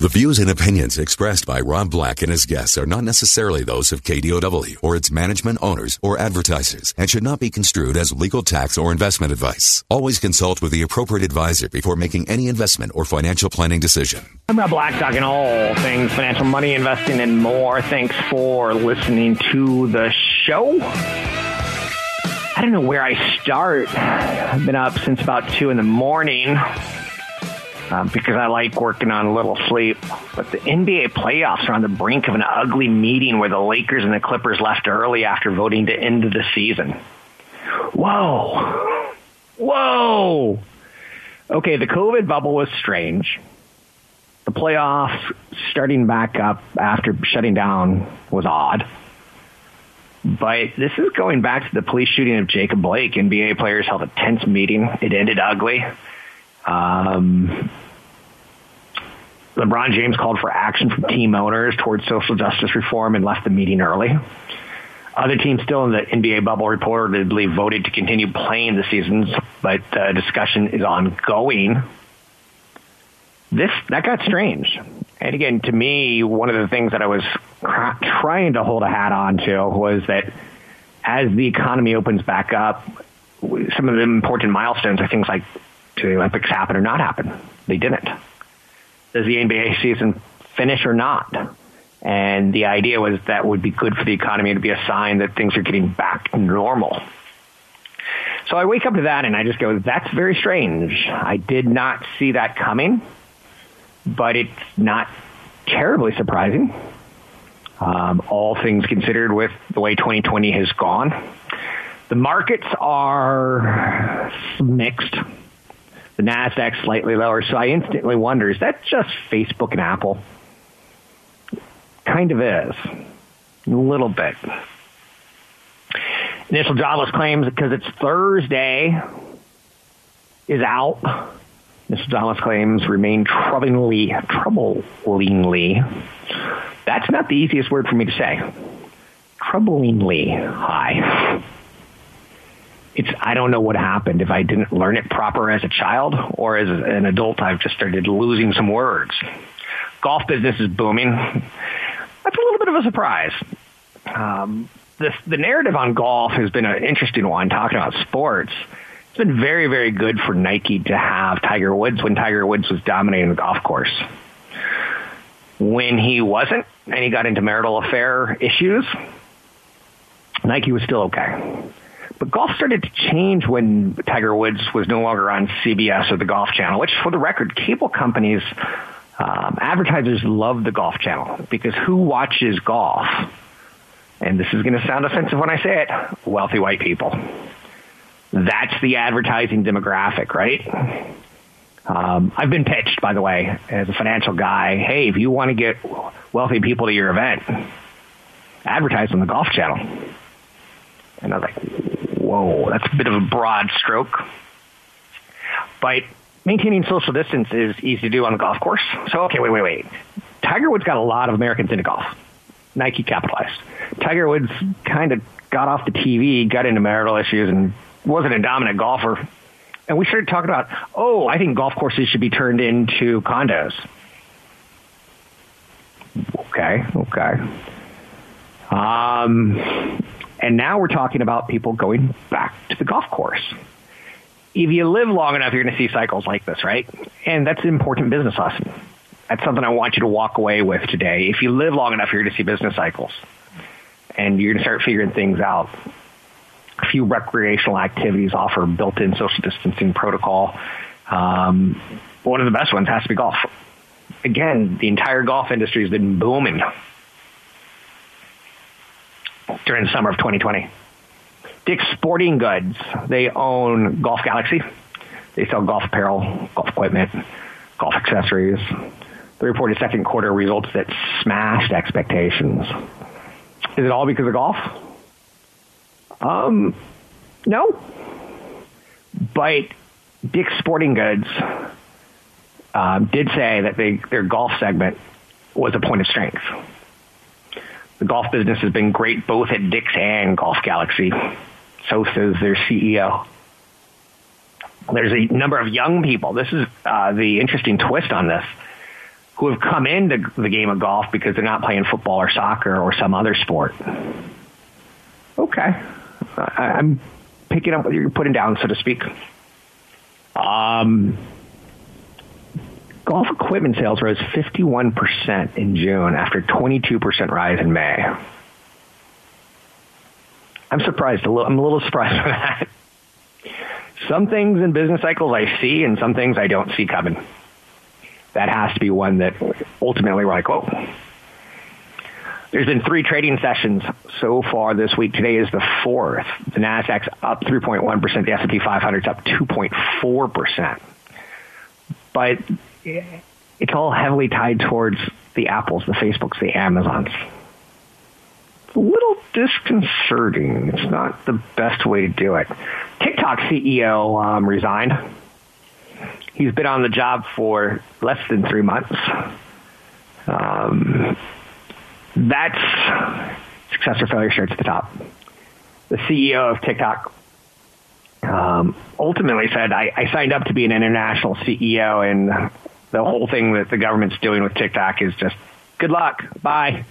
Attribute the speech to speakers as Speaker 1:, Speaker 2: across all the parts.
Speaker 1: The views and opinions expressed by Rob Black and his guests are not necessarily those of KDOW or its management owners or advertisers and should not be construed as legal tax or investment advice. Always consult with the appropriate advisor before making any investment or financial planning decision.
Speaker 2: I'm Rob Black talking all things financial money, investing, and more. Thanks for listening to the show. I don't know where I start. I've been up since about 2 in the morning um, because I like working on a little sleep. But the NBA playoffs are on the brink of an ugly meeting where the Lakers and the Clippers left early after voting to end the season. Whoa. Whoa. Okay, the COVID bubble was strange. The playoffs starting back up after shutting down was odd. But this is going back to the police shooting of Jacob Blake. NBA players held a tense meeting. It ended ugly. Um, LeBron James called for action from team owners towards social justice reform and left the meeting early. Other teams still in the NBA bubble reportedly voted to continue playing the seasons, but uh, discussion is ongoing. This that got strange, and again, to me, one of the things that I was trying to hold a hat on to was that as the economy opens back up, some of the important milestones are things like do the Olympics happen or not happen? They didn't. Does the NBA season finish or not? And the idea was that would be good for the economy to be a sign that things are getting back to normal. So I wake up to that and I just go, that's very strange. I did not see that coming, but it's not terribly surprising. Um, all things considered with the way 2020 has gone. The markets are mixed. The NASDAQ slightly lower. So I instantly wonder, is that just Facebook and Apple? Kind of is. A little bit. Initial jobless claims, because it's Thursday, is out. Initial jobless claims remain troublingly, troublingly. That's not the easiest word for me to say. Troublingly high it's I don't know what happened if I didn't learn it proper as a child or as an adult I've just started losing some words. Golf business is booming. That's a little bit of a surprise. Um, the the narrative on golf has been an interesting one. Talking about sports, it's been very very good for Nike to have Tiger Woods when Tiger Woods was dominating the golf course. When he wasn't, and he got into marital affair issues, Nike was still okay. But golf started to change when Tiger Woods was no longer on CBS or the Golf Channel, which, for the record, cable companies, um, advertisers love the Golf Channel because who watches golf? And this is going to sound offensive when I say it wealthy white people. That's the advertising demographic, right? Um, I've been pitched, by the way, as a financial guy. Hey, if you want to get wealthy people to your event, advertise on the Golf Channel. And I was like, whoa, that's a bit of a broad stroke. But maintaining social distance is easy to do on the golf course. So, okay, wait, wait, wait. Tiger Woods got a lot of Americans into golf. Nike capitalized. Tiger Woods kind of got off the TV, got into marital issues, and wasn't a dominant golfer. And we started talking about, oh, I think golf courses should be turned into condos. Okay, okay. Um, and now we're talking about people going back to the golf course. If you live long enough, you're going to see cycles like this, right? And that's an important business lesson. That's something I want you to walk away with today. If you live long enough, you're going to see business cycles. And you're going to start figuring things out. A few recreational activities offer built-in social distancing protocol. Um, one of the best ones has to be golf. Again, the entire golf industry has been booming during the summer of 2020. Dick's Sporting Goods, they own Golf Galaxy. They sell golf apparel, golf equipment, golf accessories. the reported second quarter results that smashed expectations. Is it all because of golf? Um, no. But Dick's Sporting Goods um, did say that they, their golf segment was a point of strength. The golf business has been great both at Dick's and Golf Galaxy. So says their CEO. There's a number of young people. This is uh, the interesting twist on this who have come into the game of golf because they're not playing football or soccer or some other sport. Okay. I, am picking up what you're putting down, so to speak. Um, golf equipment sales rose 51% in June after 22% rise in May. I'm surprised. A little, I'm a little surprised by that. Some things in business cycles I see, and some things I don't see coming that has to be one that ultimately we're like, whoa. There's been three trading sessions so far this week. Today is the fourth. The Nasdaq's up 3.1%. The S&P 500's up 2.4%. But it's all heavily tied towards the Apples, the Facebooks, the Amazons. A little disconcerting. It's not the best way to do it. TikTok CEO um, resigned he's been on the job for less than three months. Um, that's success or failure starts at the top. The CEO of TikTok um, ultimately said, I, I signed up to be an international CEO, and the whole thing that the government's doing with TikTok is just good luck. Bye.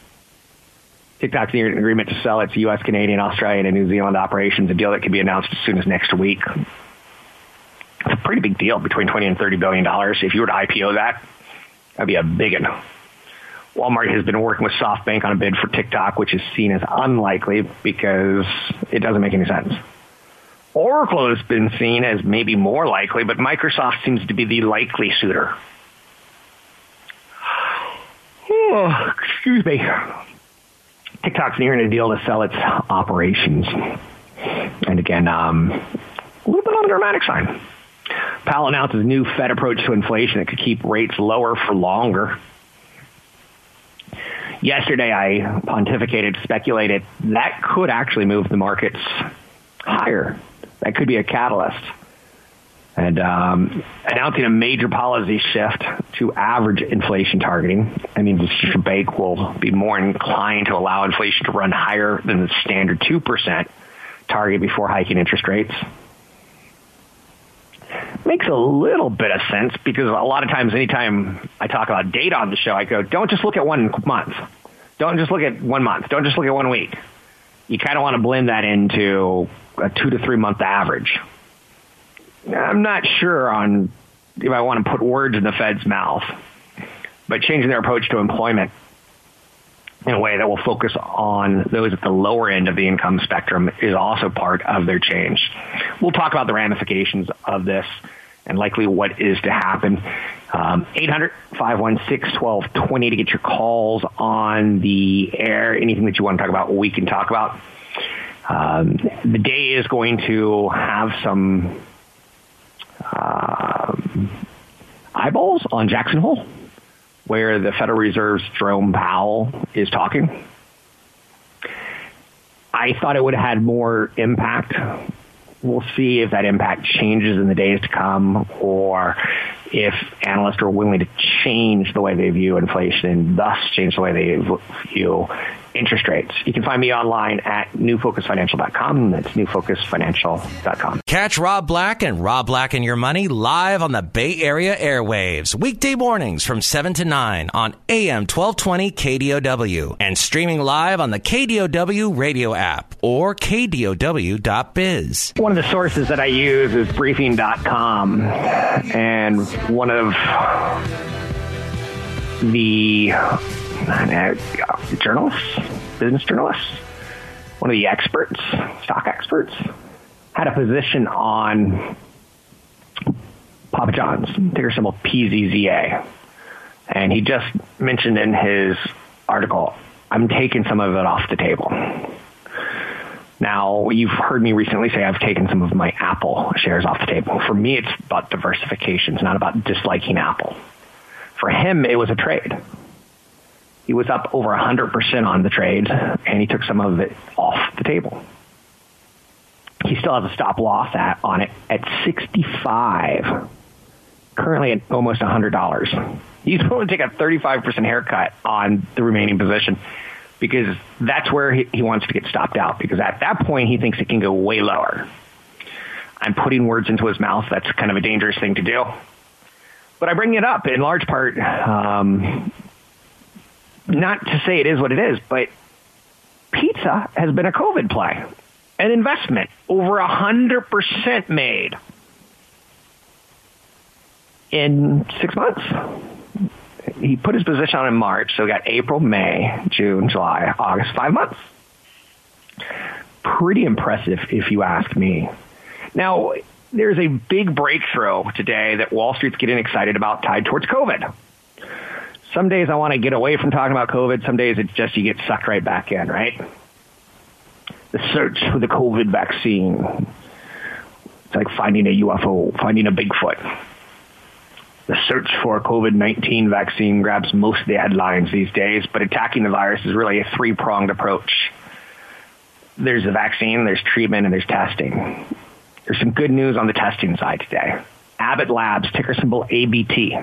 Speaker 2: TikTok's near an agreement to sell its U.S., Canadian, Australian, and New Zealand operations, a deal that could be announced as soon as next week. It's a pretty big deal between 20 and 30 billion dollars. If you were to IPO that, that'd be a big one. Walmart has been working with SoftBank on a bid for TikTok, which is seen as unlikely because it doesn't make any sense. Oracle has been seen as maybe more likely, but Microsoft seems to be the likely suitor. Oh, excuse me. TikTok's nearing a deal to sell its operations. And again, um, a little bit on the dramatic side. Powell announces new Fed approach to inflation that could keep rates lower for longer. Yesterday, I pontificated, speculated that could actually move the markets higher. That could be a catalyst. And um, announcing a major policy shift to average inflation targeting. I mean, the central bank will be more inclined to allow inflation to run higher than the standard 2% target before hiking interest rates makes a little bit of sense because a lot of times, anytime I talk about data on the show, I go, don't just look at one month. Don't just look at one month. Don't just look at one week. You kind of want to blend that into a two to three month average. I'm not sure on if I want to put words in the Fed's mouth, but changing their approach to employment in a way that will focus on those at the lower end of the income spectrum is also part of their change. We'll talk about the ramifications of this and likely what is to happen. Um, 800 516 1220 to get your calls on the air. Anything that you want to talk about, we can talk about. Um, the day is going to have some uh, eyeballs on Jackson Hole where the Federal Reserve's Jerome Powell is talking. I thought it would have had more impact. We'll see if that impact changes in the days to come or if analysts are willing to change the way they view inflation and thus change the way they view interest rates. You can find me online at newfocusfinancial.com. That's newfocusfinancial.com.
Speaker 3: Catch Rob Black and Rob Black and Your Money live on the Bay Area airwaves, weekday mornings from 7 to 9 on AM 1220 KDOW and streaming live on the KDOW radio app or KDOW.biz.
Speaker 2: One of the sources that I use is briefing.com and one of the uh, journalists, business journalists, one of the experts, stock experts, had a position on Papa John's, ticker symbol PZZA. And he just mentioned in his article, I'm taking some of it off the table. Now, you've heard me recently say I've taken some of my Apple shares off the table. For me, it's about diversification. It's not about disliking Apple For him, it was a trade. He was up over 100% on the trade, and he took some of it off the table. He still has a stop loss at, on it at 65 currently at almost $100. He's willing to take a 35% haircut on the remaining position because that's where he, he wants to get stopped out because at that point he thinks it can go way lower. I'm putting words into his mouth. That's kind of a dangerous thing to do. But I bring it up in large part, um, not to say it is what it is, but pizza has been a COVID play, an investment, over 100% made in six months. He put his position on in March, so we got April, May, June, July, August, five months. Pretty impressive, if you ask me. Now, there's a big breakthrough today that Wall Street's getting excited about tied towards COVID. Some days I want to get away from talking about COVID. Some days it's just you get sucked right back in, right? The search for the COVID vaccine. It's like finding a UFO, finding a Bigfoot the search for a COVID 19 vaccine grabs most of the headlines these days, but attacking the virus is really a three pronged approach. There's the vaccine, there's treatment, and there's testing. There's some good news on the testing side today. Abbott Labs, ticker symbol ABT.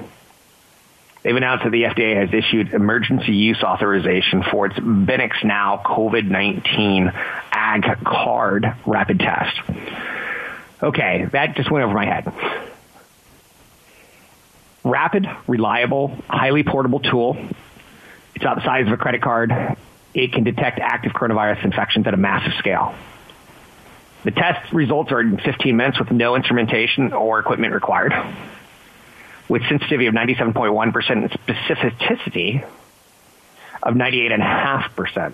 Speaker 2: They've announced that the FDA has issued emergency use authorization for its BinaxNOW COVID 19 AG card rapid test. Okay, that just went over my head rapid, reliable, highly portable tool. It's about the size of a credit card. It can detect active coronavirus infections at a massive scale. The test results are in 15 minutes with no instrumentation or equipment required. With sensitivity of 97.1% and specificity of 98.5%.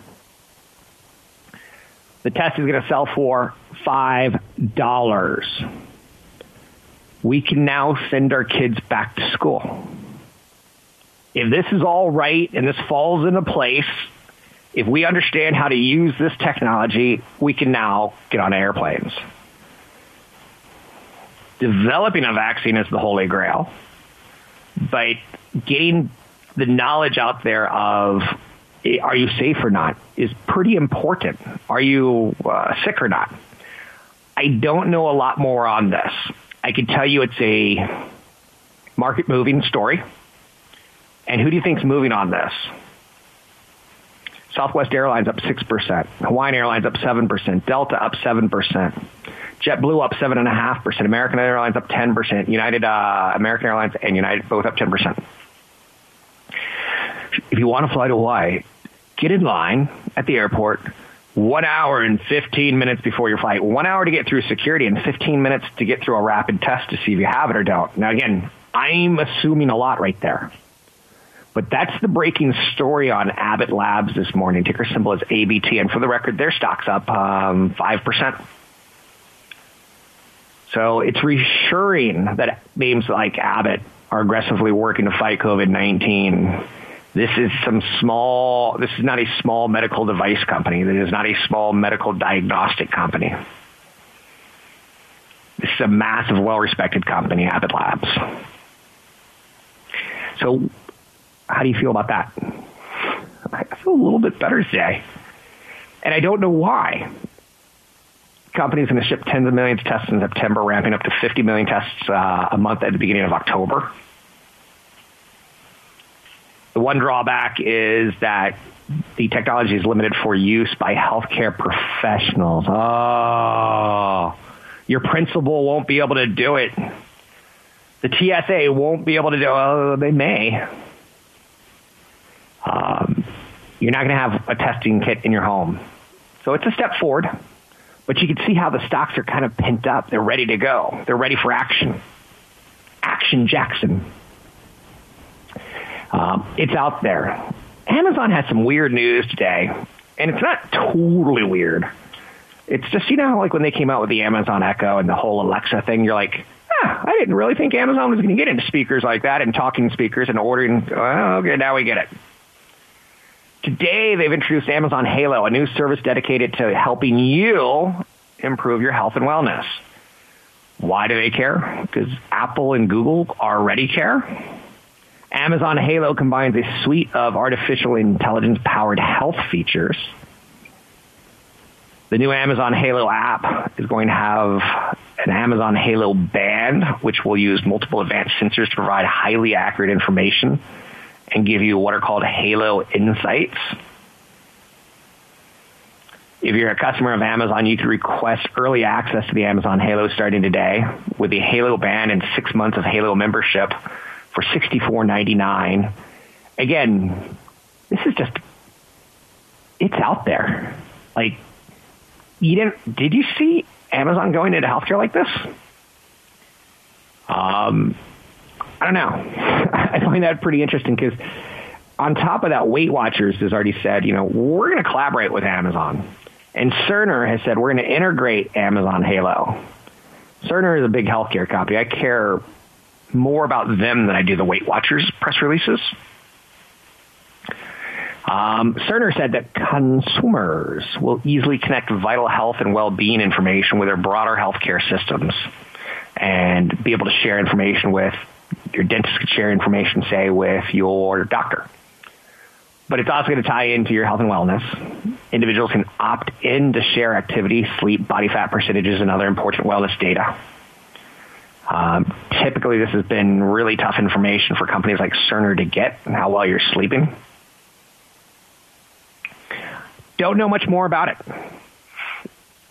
Speaker 2: The test is going to sell for $5 we can now send our kids back to school. If this is all right and this falls into place, if we understand how to use this technology, we can now get on airplanes. Developing a vaccine is the holy grail, but getting the knowledge out there of are you safe or not is pretty important. Are you uh, sick or not? I don't know a lot more on this. I can tell you it's a market moving story. And who do you think's moving on this? Southwest Airlines up 6%, Hawaiian Airlines up 7%, Delta up 7%, JetBlue up 7.5%, American Airlines up 10%, United, uh, American Airlines and United both up 10%. If you want to fly to Hawaii, get in line at the airport, one hour and 15 minutes before your flight, one hour to get through security, and 15 minutes to get through a rapid test to see if you have it or don't. Now, again, I'm assuming a lot right there. But that's the breaking story on Abbott Labs this morning. Ticker symbol is ABT. And for the record, their stock's up um, 5%. So it's reassuring that names like Abbott are aggressively working to fight COVID 19 this is some small, this is not a small medical device company. This is not a small medical diagnostic company. This is a massive, well-respected company, Abbott Labs. So how do you feel about that? I feel a little bit better today. And I don't know why. Company's going to ship tens of millions of tests in September, ramping up to 50 million tests uh, a month at the beginning of October. The one drawback is that the technology is limited for use by healthcare professionals. Oh, your principal won't be able to do it. The TSA won't be able to do it. Oh, they may. Um, you're not going to have a testing kit in your home. So it's a step forward, but you can see how the stocks are kind of pent up. They're ready to go. They're ready for action. Action Jackson. Um, it's out there. Amazon has some weird news today, and it's not totally weird. It's just you know like when they came out with the Amazon Echo and the whole Alexa thing, you're like, ah, I didn't really think Amazon was going to get into speakers like that and talking speakers and ordering. Well, okay, now we get it. Today, they've introduced Amazon Halo, a new service dedicated to helping you improve your health and wellness. Why do they care? Because Apple and Google already care. Amazon Halo combines a suite of artificial intelligence powered health features. The new Amazon Halo app is going to have an Amazon Halo band, which will use multiple advanced sensors to provide highly accurate information and give you what are called Halo insights. If you're a customer of Amazon, you can request early access to the Amazon Halo starting today with the Halo band and six months of Halo membership for $64.99. Again, this is just, it's out there. Like, you didn't, did you see Amazon going into healthcare like this? Um, I don't know. I find that pretty interesting because on top of that, Weight Watchers has already said, you know, we're going to collaborate with Amazon. And Cerner has said, we're going to integrate Amazon Halo. Cerner is a big healthcare company. I care more about them than I do the Weight Watchers press releases. Um, Cerner said that consumers will easily connect vital health and well-being information with their broader healthcare systems and be able to share information with your dentist could share information, say, with your doctor. But it's also going to tie into your health and wellness. Individuals can opt in to share activity, sleep, body fat percentages, and other important wellness data. Um, typically, this has been really tough information for companies like Cerner to get how well you're sleeping. Don't know much more about it.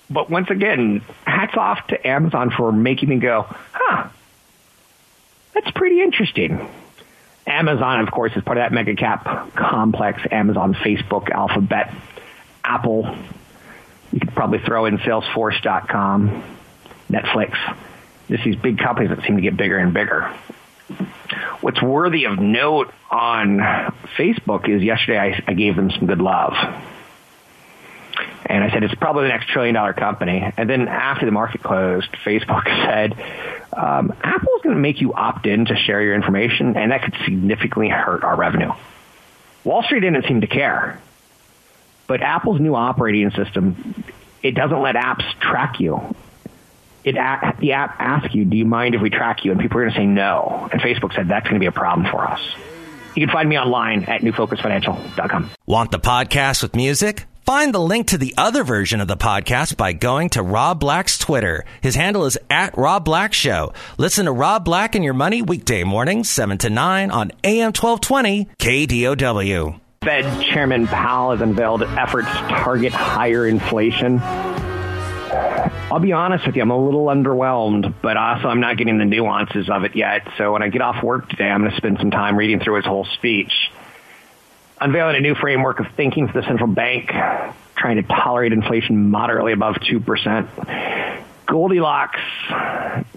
Speaker 2: But once again, hats off to Amazon for making me go, huh, that's pretty interesting. Amazon, of course, is part of that mega cap complex. Amazon, Facebook, Alphabet, Apple. You could probably throw in Salesforce.com, Netflix. Just these big companies that seem to get bigger and bigger. What's worthy of note on Facebook is yesterday I, I gave them some good love. And I said, it's probably the next trillion dollar company. And then after the market closed, Facebook said, um, Apple's going to make you opt in to share your information, and that could significantly hurt our revenue. Wall Street didn't seem to care. But Apple's new operating system, it doesn't let apps track you. It, the app asks you, do you mind if we track you? And people are going to say no. And Facebook said that's going to be a problem for us. You can find me online at newfocusfinancial.com.
Speaker 3: Want the podcast with music? Find the link to the other version of the podcast by going to Rob Black's Twitter. His handle is at Rob Black Show. Listen to Rob Black and Your Money weekday mornings, 7 to 9 on AM 1220 KDOW.
Speaker 2: Fed Chairman Powell has unveiled efforts to target higher inflation. I'll be honest with you, I'm a little underwhelmed, but also I'm not getting the nuances of it yet. So when I get off work today, I'm going to spend some time reading through his whole speech unveiling a new framework of thinking for the central bank, trying to tolerate inflation moderately above 2%. Goldilocks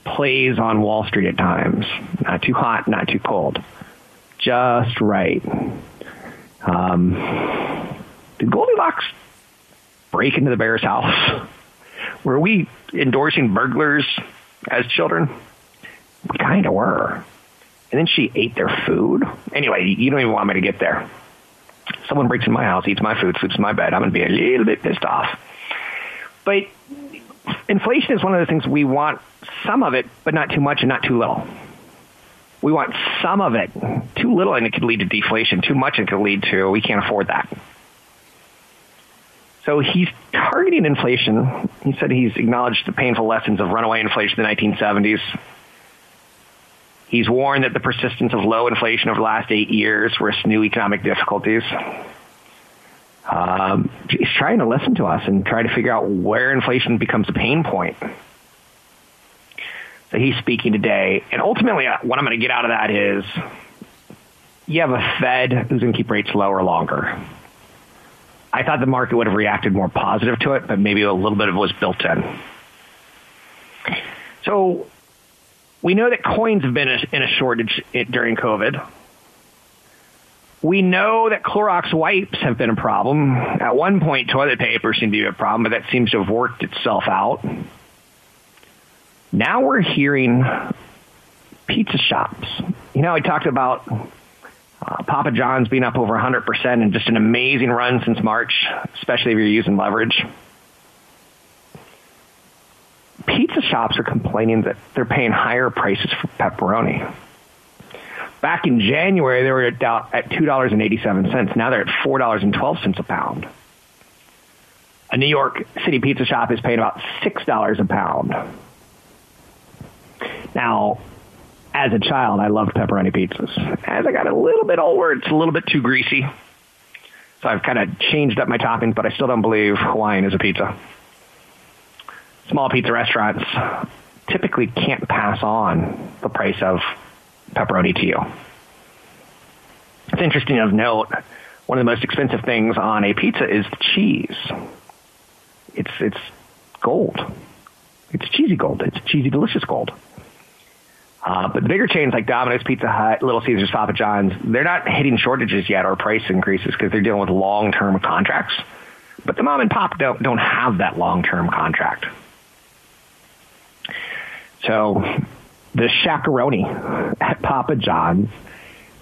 Speaker 2: plays on Wall Street at times. Not too hot, not too cold. Just right. Um, did Goldilocks break into the bear's house? Were we endorsing burglars as children? We kind of were. And then she ate their food. Anyway, you don't even want me to get there someone breaks in my house, eats my food, sleeps in my bed, I'm going to be a little bit pissed off. But inflation is one of the things we want some of it, but not too much and not too little. We want some of it. Too little and it could lead to deflation. Too much and it could lead to we can't afford that. So he's targeting inflation. He said he's acknowledged the painful lessons of runaway inflation in the 1970s He's warned that the persistence of low inflation over the last eight years risks new economic difficulties. Um, he's trying to listen to us and try to figure out where inflation becomes a pain point. So he's speaking today. And ultimately, uh, what I'm going to get out of that is you have a Fed who's going to keep rates lower longer. I thought the market would have reacted more positive to it, but maybe a little bit of it was built in. So we know that coins have been in a shortage during COVID. We know that Clorox wipes have been a problem. At one point, toilet paper seemed to be a problem, but that seems to have worked itself out. Now we're hearing pizza shops. You know, I talked about uh, Papa John's being up over 100% and just an amazing run since March, especially if you're using leverage pizza shops are complaining that they're paying higher prices for pepperoni. Back in January, they were at, at $2.87. Now they're at $4.12 a pound. A New York City pizza shop is paying about $6 a pound. Now, as a child, I loved pepperoni pizzas. As I got a little bit older, it's a little bit too greasy. So I've kind of changed up my toppings, but I still don't believe Hawaiian is a pizza. Small pizza restaurants typically can't pass on the price of pepperoni to you. It's interesting of note, one of the most expensive things on a pizza is the cheese. It's, it's gold. It's cheesy gold. It's cheesy, delicious gold. Uh, but the bigger chains like Domino's, Pizza Hut, Little Caesars, Papa John's, they're not hitting shortages yet or price increases because they're dealing with long-term contracts. But the mom and pop don't don't have that long-term contract. So the shakaroni at Papa John's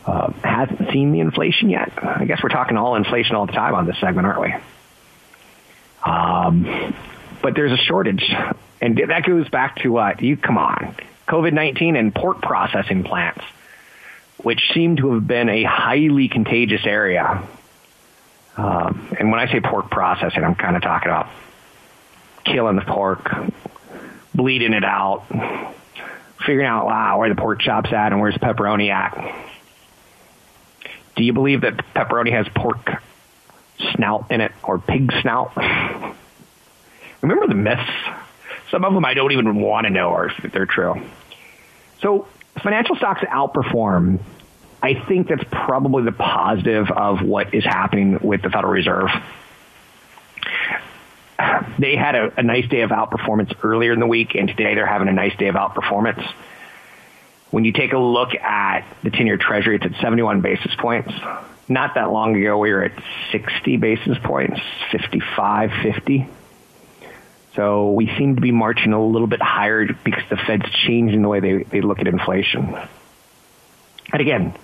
Speaker 2: uh, hasn't seen the inflation yet. I guess we're talking all inflation all the time on this segment, aren't we? Um, but there's a shortage, and that goes back to what? Uh, you come on, COVID 19 and pork processing plants, which seem to have been a highly contagious area. Um, and when I say pork processing, I'm kind of talking about killing the pork, bleeding it out, figuring out wow, where the pork chop's at and where's pepperoni at. Do you believe that pepperoni has pork snout in it or pig snout? Remember the myths? Some of them I don't even want to know if they're true. So financial stocks outperform. I think that's probably the positive of what is happening with the Federal Reserve. They had a, a nice day of outperformance earlier in the week, and today they're having a nice day of outperformance. When you take a look at the 10 year treasury, it's at 71 basis points. Not that long ago, we were at 60 basis points, 55, 50. So we seem to be marching a little bit higher because the Fed's changing the way they, they look at inflation. And again,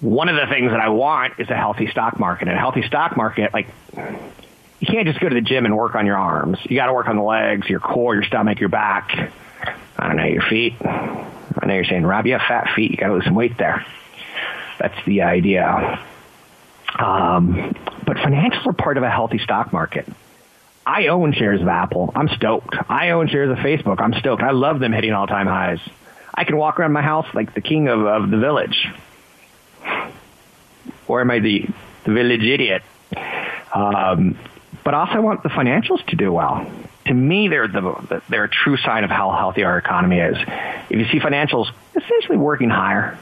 Speaker 2: one of the things that I want is a healthy stock market. And a healthy stock market, like, you can't just go to the gym and work on your arms. You got to work on the legs, your core, your stomach, your back. I don't know, your feet. I know you're saying, Rob, you have fat feet. You got to lose some weight there. That's the idea. Um, but financials are part of a healthy stock market. I own shares of Apple. I'm stoked. I own shares of Facebook. I'm stoked. I love them hitting all time highs. I can walk around my house like the king of, of the village. Or am I the, the village idiot? Um, but also I want the financials to do well. To me, they're the, they're a true sign of how healthy our economy is. If you see financials essentially working higher,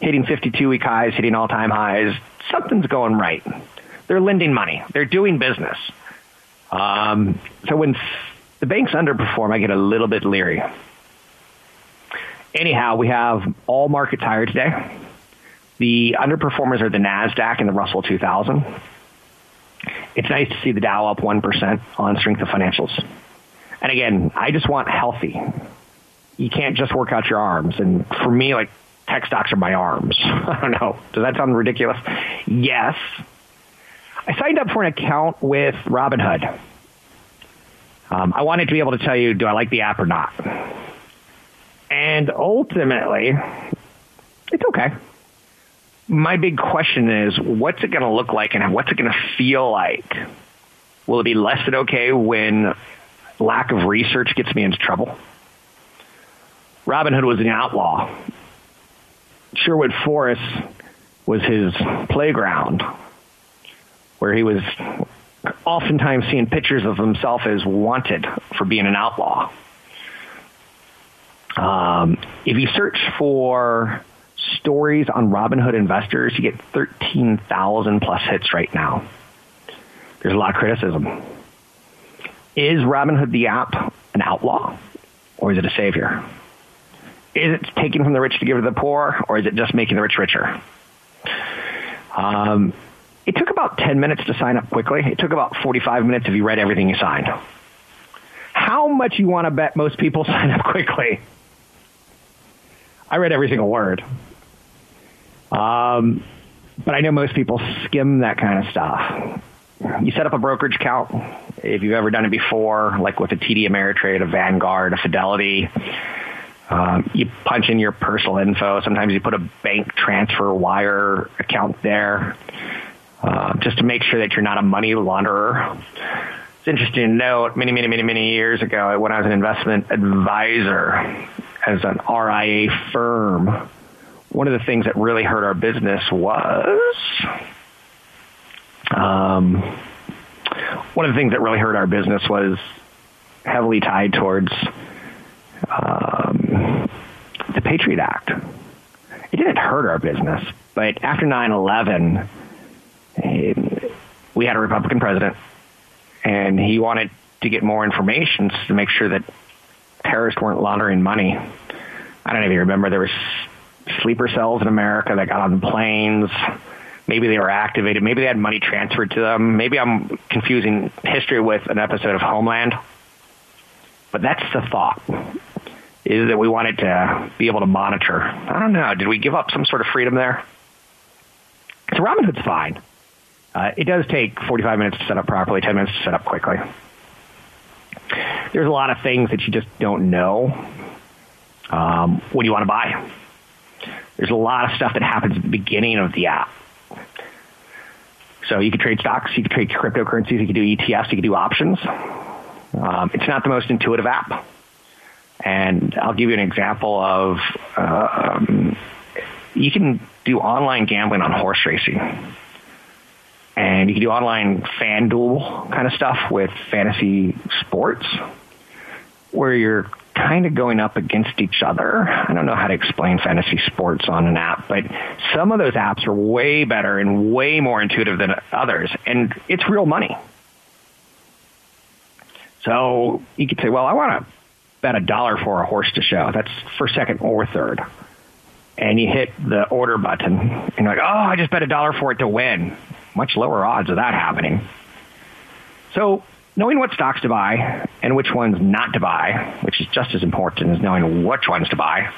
Speaker 2: hitting 52 week highs, hitting all time highs, something's going right. They're lending money. They're doing business. Um, so when the banks underperform, I get a little bit leery. Anyhow, we have all markets higher today. The underperformers are the NASDAQ and the Russell 2000. It's nice to see the Dow up 1% on strength of financials. And again, I just want healthy. You can't just work out your arms. And for me, like tech stocks are my arms. I don't know. Does that sound ridiculous? Yes. I signed up for an account with Robinhood. Um, I wanted to be able to tell you, do I like the app or not? And ultimately, it's okay. My big question is, what's it going to look like and what's it going to feel like? Will it be less than okay when lack of research gets me into trouble? Robinhood was an outlaw. Sherwood Forest was his playground where he was oftentimes seeing pictures of himself as wanted for being an outlaw. Um, if you search for stories on Robinhood investors, you get 13,000 plus hits right now. There's a lot of criticism. Is Robinhood the app an outlaw or is it a savior? Is it taking from the rich to give to the poor or is it just making the rich richer? Um, it took about 10 minutes to sign up quickly. It took about 45 minutes if you read everything you signed. How much you want to bet most people sign up quickly? I read every single word. Um, but I know most people skim that kind of stuff. You set up a brokerage account if you've ever done it before, like with a TD Ameritrade, a Vanguard, a Fidelity. Um, you punch in your personal info. Sometimes you put a bank transfer wire account there uh, just to make sure that you're not a money launderer. It's interesting to note, many, many, many, many years ago, when I was an investment advisor as an RIA firm, one of the things that really hurt our business was um, one of the things that really hurt our business was heavily tied towards um, the Patriot Act. It didn't hurt our business, but after 9 11, Um, we had a Republican president, and he wanted to get more information to make sure that terrorists weren't laundering money. I don't even remember, there was sleeper cells in America that got on planes. Maybe they were activated. Maybe they had money transferred to them. Maybe I'm confusing history with an episode of Homeland. But that's the thought is that we wanted to be able to monitor. I don't know. Did we give up some sort of freedom there? So Robinhood's fine. Uh, it does take 45 minutes to set up properly, 10 minutes to set up quickly. There's a lot of things that you just don't know. Um, what do you want to buy? There's a lot of stuff that happens at the beginning of the app. So you could trade stocks, you could trade cryptocurrencies, you could do ETFs, you could do options. Um, it's not the most intuitive app. And I'll give you an example of uh, um, you can do online gambling on horse racing. And you can do online FanDuel kind of stuff with fantasy sports where you're kind of going up against each other. I don't know how to explain fantasy sports on an app, but some of those apps are way better and way more intuitive than others. And it's real money. So you could say, well, I want to bet a dollar for a horse to show. That's for second or third. And you hit the order button, and you're like, oh, I just bet a dollar for it to win. Much lower odds of that happening. So knowing what stocks to buy and which ones not to buy, which is just as important as knowing which ones to buy,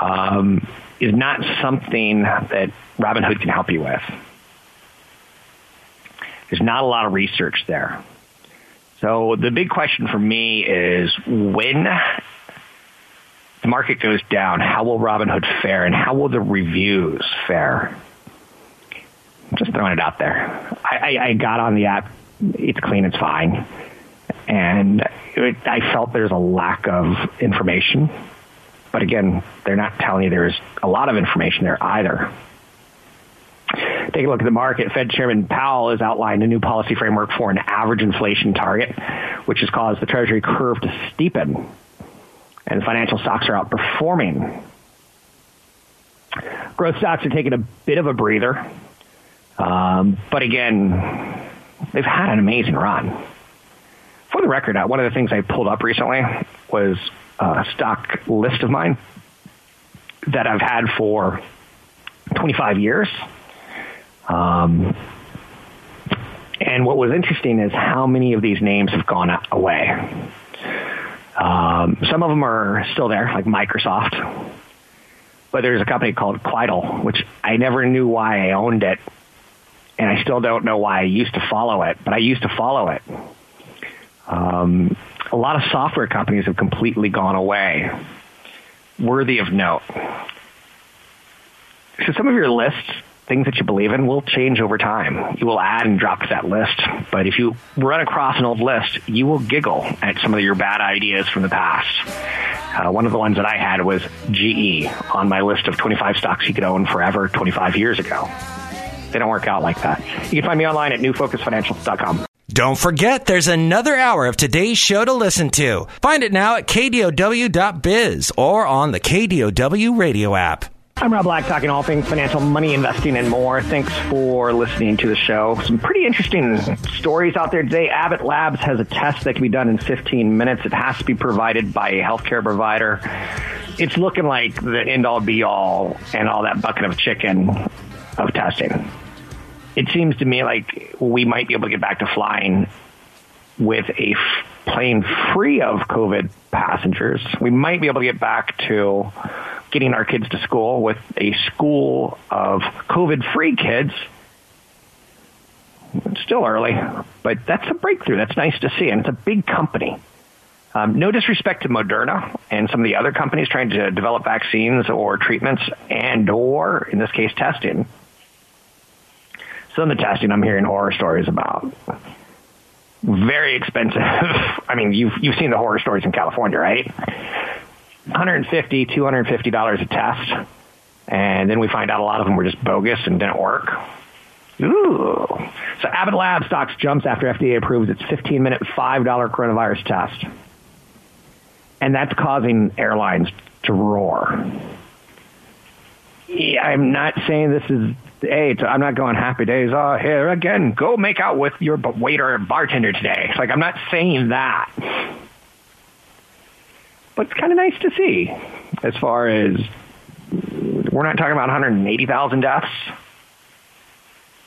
Speaker 2: um, is not something that Robinhood can help you with. There's not a lot of research there. So the big question for me is when the market goes down, how will Robinhood fare and how will the reviews fare? Just throwing it out there. I, I, I got on the app. It's clean. It's fine. And it, I felt there's a lack of information. But again, they're not telling you there's a lot of information there either. Take a look at the market. Fed Chairman Powell has outlined a new policy framework for an average inflation target, which has caused the Treasury curve to steepen. And financial stocks are outperforming. Growth stocks are taking a bit of a breather. Um, but again, they've had an amazing run. For the record, uh, one of the things I pulled up recently was a stock list of mine that I've had for 25 years. Um, and what was interesting is how many of these names have gone away. Um, some of them are still there, like Microsoft. But there's a company called Quidel, which I never knew why I owned it. And I still don't know why I used to follow it, but I used to follow it. Um, a lot of software companies have completely gone away. Worthy of note. So some of your lists things that you believe in will change over time. You will add and drop to that list. But if you run across an old list, you will giggle at some of your bad ideas from the past. Uh, one of the ones that I had was GE on my list of 25 stocks you could own forever 25 years ago. They don't work out like that. You can find me online at newfocusfinancial.com.
Speaker 3: Don't forget, there's another hour of today's show to listen to. Find it now at kdow.biz or on the KDOW radio app.
Speaker 2: I'm Rob Black, talking all things financial, money, investing, and more. Thanks for listening to the show. Some pretty interesting stories out there today. Abbott Labs has a test that can be done in 15 minutes. It has to be provided by a healthcare provider. It's looking like the end all be all and all that bucket of chicken of testing. It seems to me like we might be able to get back to flying with a f- plane free of COVID passengers. We might be able to get back to getting our kids to school with a school of COVID free kids. It's still early, but that's a breakthrough. That's nice to see. And it's a big company. Um, no disrespect to Moderna and some of the other companies trying to develop vaccines or treatments and or, in this case, testing. Some of the testing I'm hearing horror stories about. Very expensive. I mean, you've, you've seen the horror stories in California, right? 150 $250 a test. And then we find out a lot of them were just bogus and didn't work. Ooh. So Abbott Labs stocks jumps after FDA approves its 15 minute $5 coronavirus test and that's causing airlines to roar. I'm not saying this is hey, I'm not going happy days. Oh, here again, go make out with your waiter or bartender today. It's like I'm not saying that, but it's kind of nice to see. As far as we're not talking about 180,000 deaths.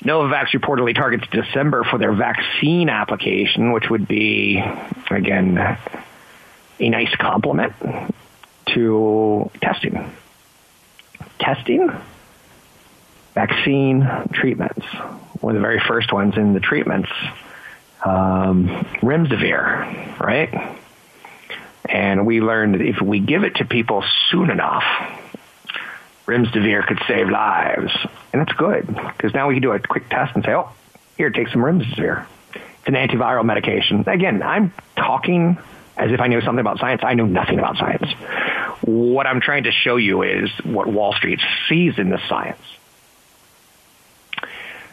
Speaker 2: Novavax reportedly targets December for their vaccine application, which would be, again, a nice complement to testing. Testing, vaccine treatments. One of the very first ones in the treatments, um, Remdesivir, right? And we learned that if we give it to people soon enough, Remdesivir could save lives. And that's good because now we can do a quick test and say, oh, here, take some Remdesivir. It's an antiviral medication. Again, I'm talking as if I knew something about science. I know nothing about science. What I'm trying to show you is what Wall Street sees in this science.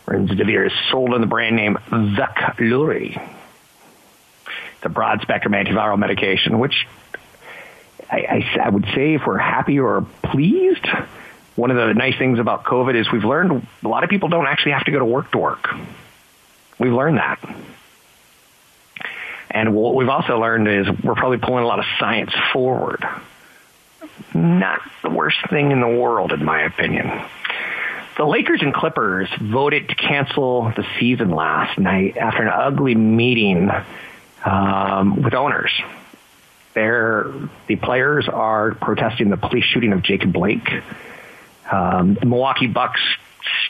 Speaker 2: Remdesivir is sold in the brand name Veklury. A broad spectrum antiviral medication, which I, I, I would say if we're happy or pleased, one of the nice things about COVID is we've learned a lot of people don't actually have to go to work to work. We've learned that. And what we've also learned is we're probably pulling a lot of science forward. Not the worst thing in the world, in my opinion. The Lakers and Clippers voted to cancel the season last night after an ugly meeting um, with owners. They're, the players are protesting the police shooting of Jacob Blake. Um, the Milwaukee Bucks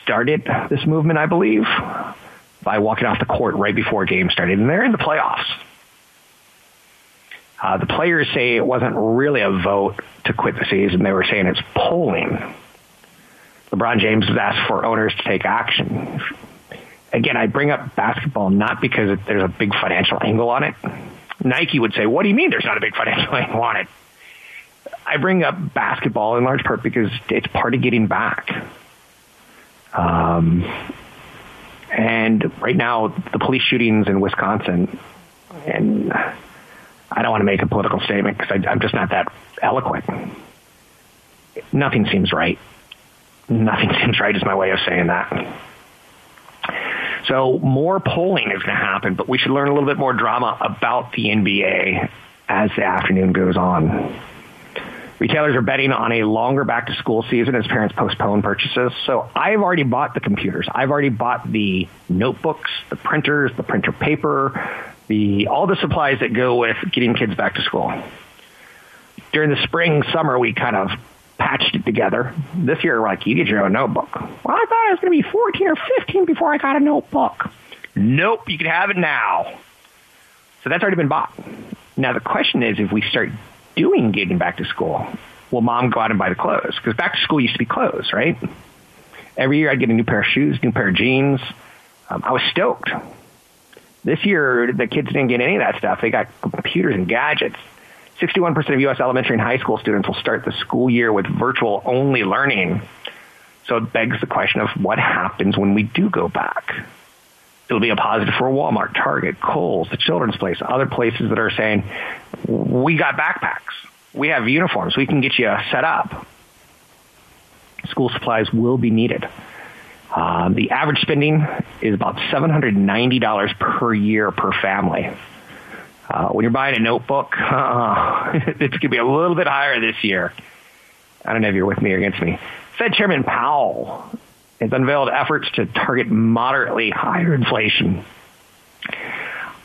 Speaker 2: started this movement, I believe, by walking off the court right before a game started, and they're in the playoffs. Uh, the players say it wasn't really a vote to quit the season. They were saying it's polling. LeBron James has asked for owners to take action. Again, I bring up basketball not because there's a big financial angle on it. Nike would say, what do you mean there's not a big financial angle on it? I bring up basketball in large part because it's part of getting back. Um, and right now, the police shootings in Wisconsin, and I don't want to make a political statement because I'm just not that eloquent. Nothing seems right. Nothing seems right is my way of saying that. So more polling is going to happen, but we should learn a little bit more drama about the NBA as the afternoon goes on. Retailers are betting on a longer back to school season as parents postpone purchases. So I've already bought the computers. I've already bought the notebooks, the printers, the printer paper, the all the supplies that go with getting kids back to school. During the spring, summer, we kind of patched it together. This year, like, you get your own notebook. Well, I thought it was going to be 14 or 15 before I got a notebook. Nope, you can have it now. So that's already been bought. Now the question is, if we start doing getting back to school, will mom go out and buy the clothes? Because back to school used to be clothes, right? Every year I'd get a new pair of shoes, new pair of jeans. Um, I was stoked. This year, the kids didn't get any of that stuff. They got computers and gadgets. 61% of U.S. elementary and high school students will start the school year with virtual only learning. So it begs the question of what happens when we do go back. It'll be a positive for Walmart, Target, Kohl's, the Children's Place, other places that are saying, we got backpacks. We have uniforms. We can get you set up. School supplies will be needed. Um, the average spending is about $790 per year per family. Uh, when you're buying a notebook, uh, it's going to be a little bit higher this year. I don't know if you're with me or against me. Fed Chairman Powell has unveiled efforts to target moderately higher inflation.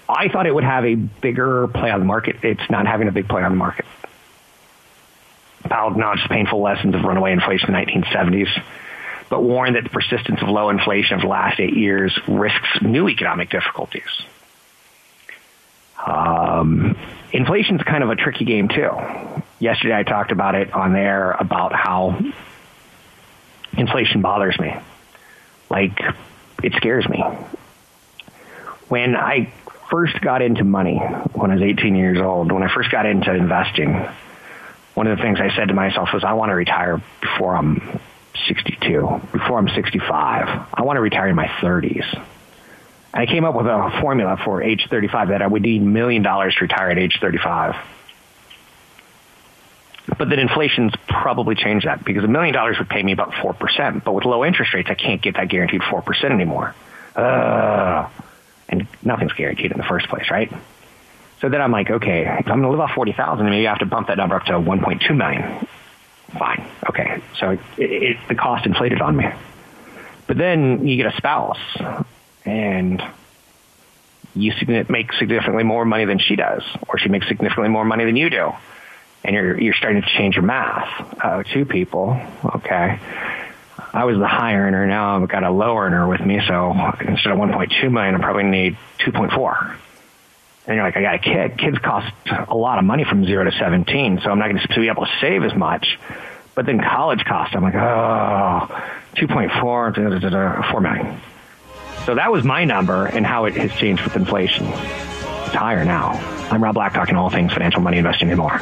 Speaker 2: I thought it would have a bigger play on the market. It's not having a big play on the market. Powell acknowledged painful lessons of runaway inflation in the 1970s but warned that the persistence of low inflation of the last eight years risks new economic difficulties. Um, inflation's kind of a tricky game too. Yesterday I talked about it on there about how inflation bothers me. Like it scares me. When I first got into money, when I was 18 years old, when I first got into investing, one of the things I said to myself was, I want to retire before I'm 62, before I'm 65. I want to retire in my 30s. I came up with a formula for age 35 that I would need million dollars to retire at age 35. But then inflation's probably changed that because a million dollars would pay me about 4%. But with low interest rates, I can't get that guaranteed 4% anymore. Uh, and nothing's guaranteed in the first place, right? So then I'm like, okay, if I'm going to live off 40,000, maybe I have to bump that number up to 1.2 million. Fine. Okay. So it, it, the cost inflated on me. But then you get a spouse and you make significantly more money than she does, or she makes significantly more money than you do. And you're, you're starting to change your math. Uh, two people. Okay. I was the high earner. Now I've got a low earner with me. So instead of 1.2 million, I probably need 2.4. And you're like, I got a kid. Kids cost a lot of money from zero to 17. So I'm not going to be able to save as much. But then college costs, I'm like, oh, 2.4, 4 million. So that was my number and how it has changed with inflation. It's higher now. I'm Rob Black talking all things financial money investing and more.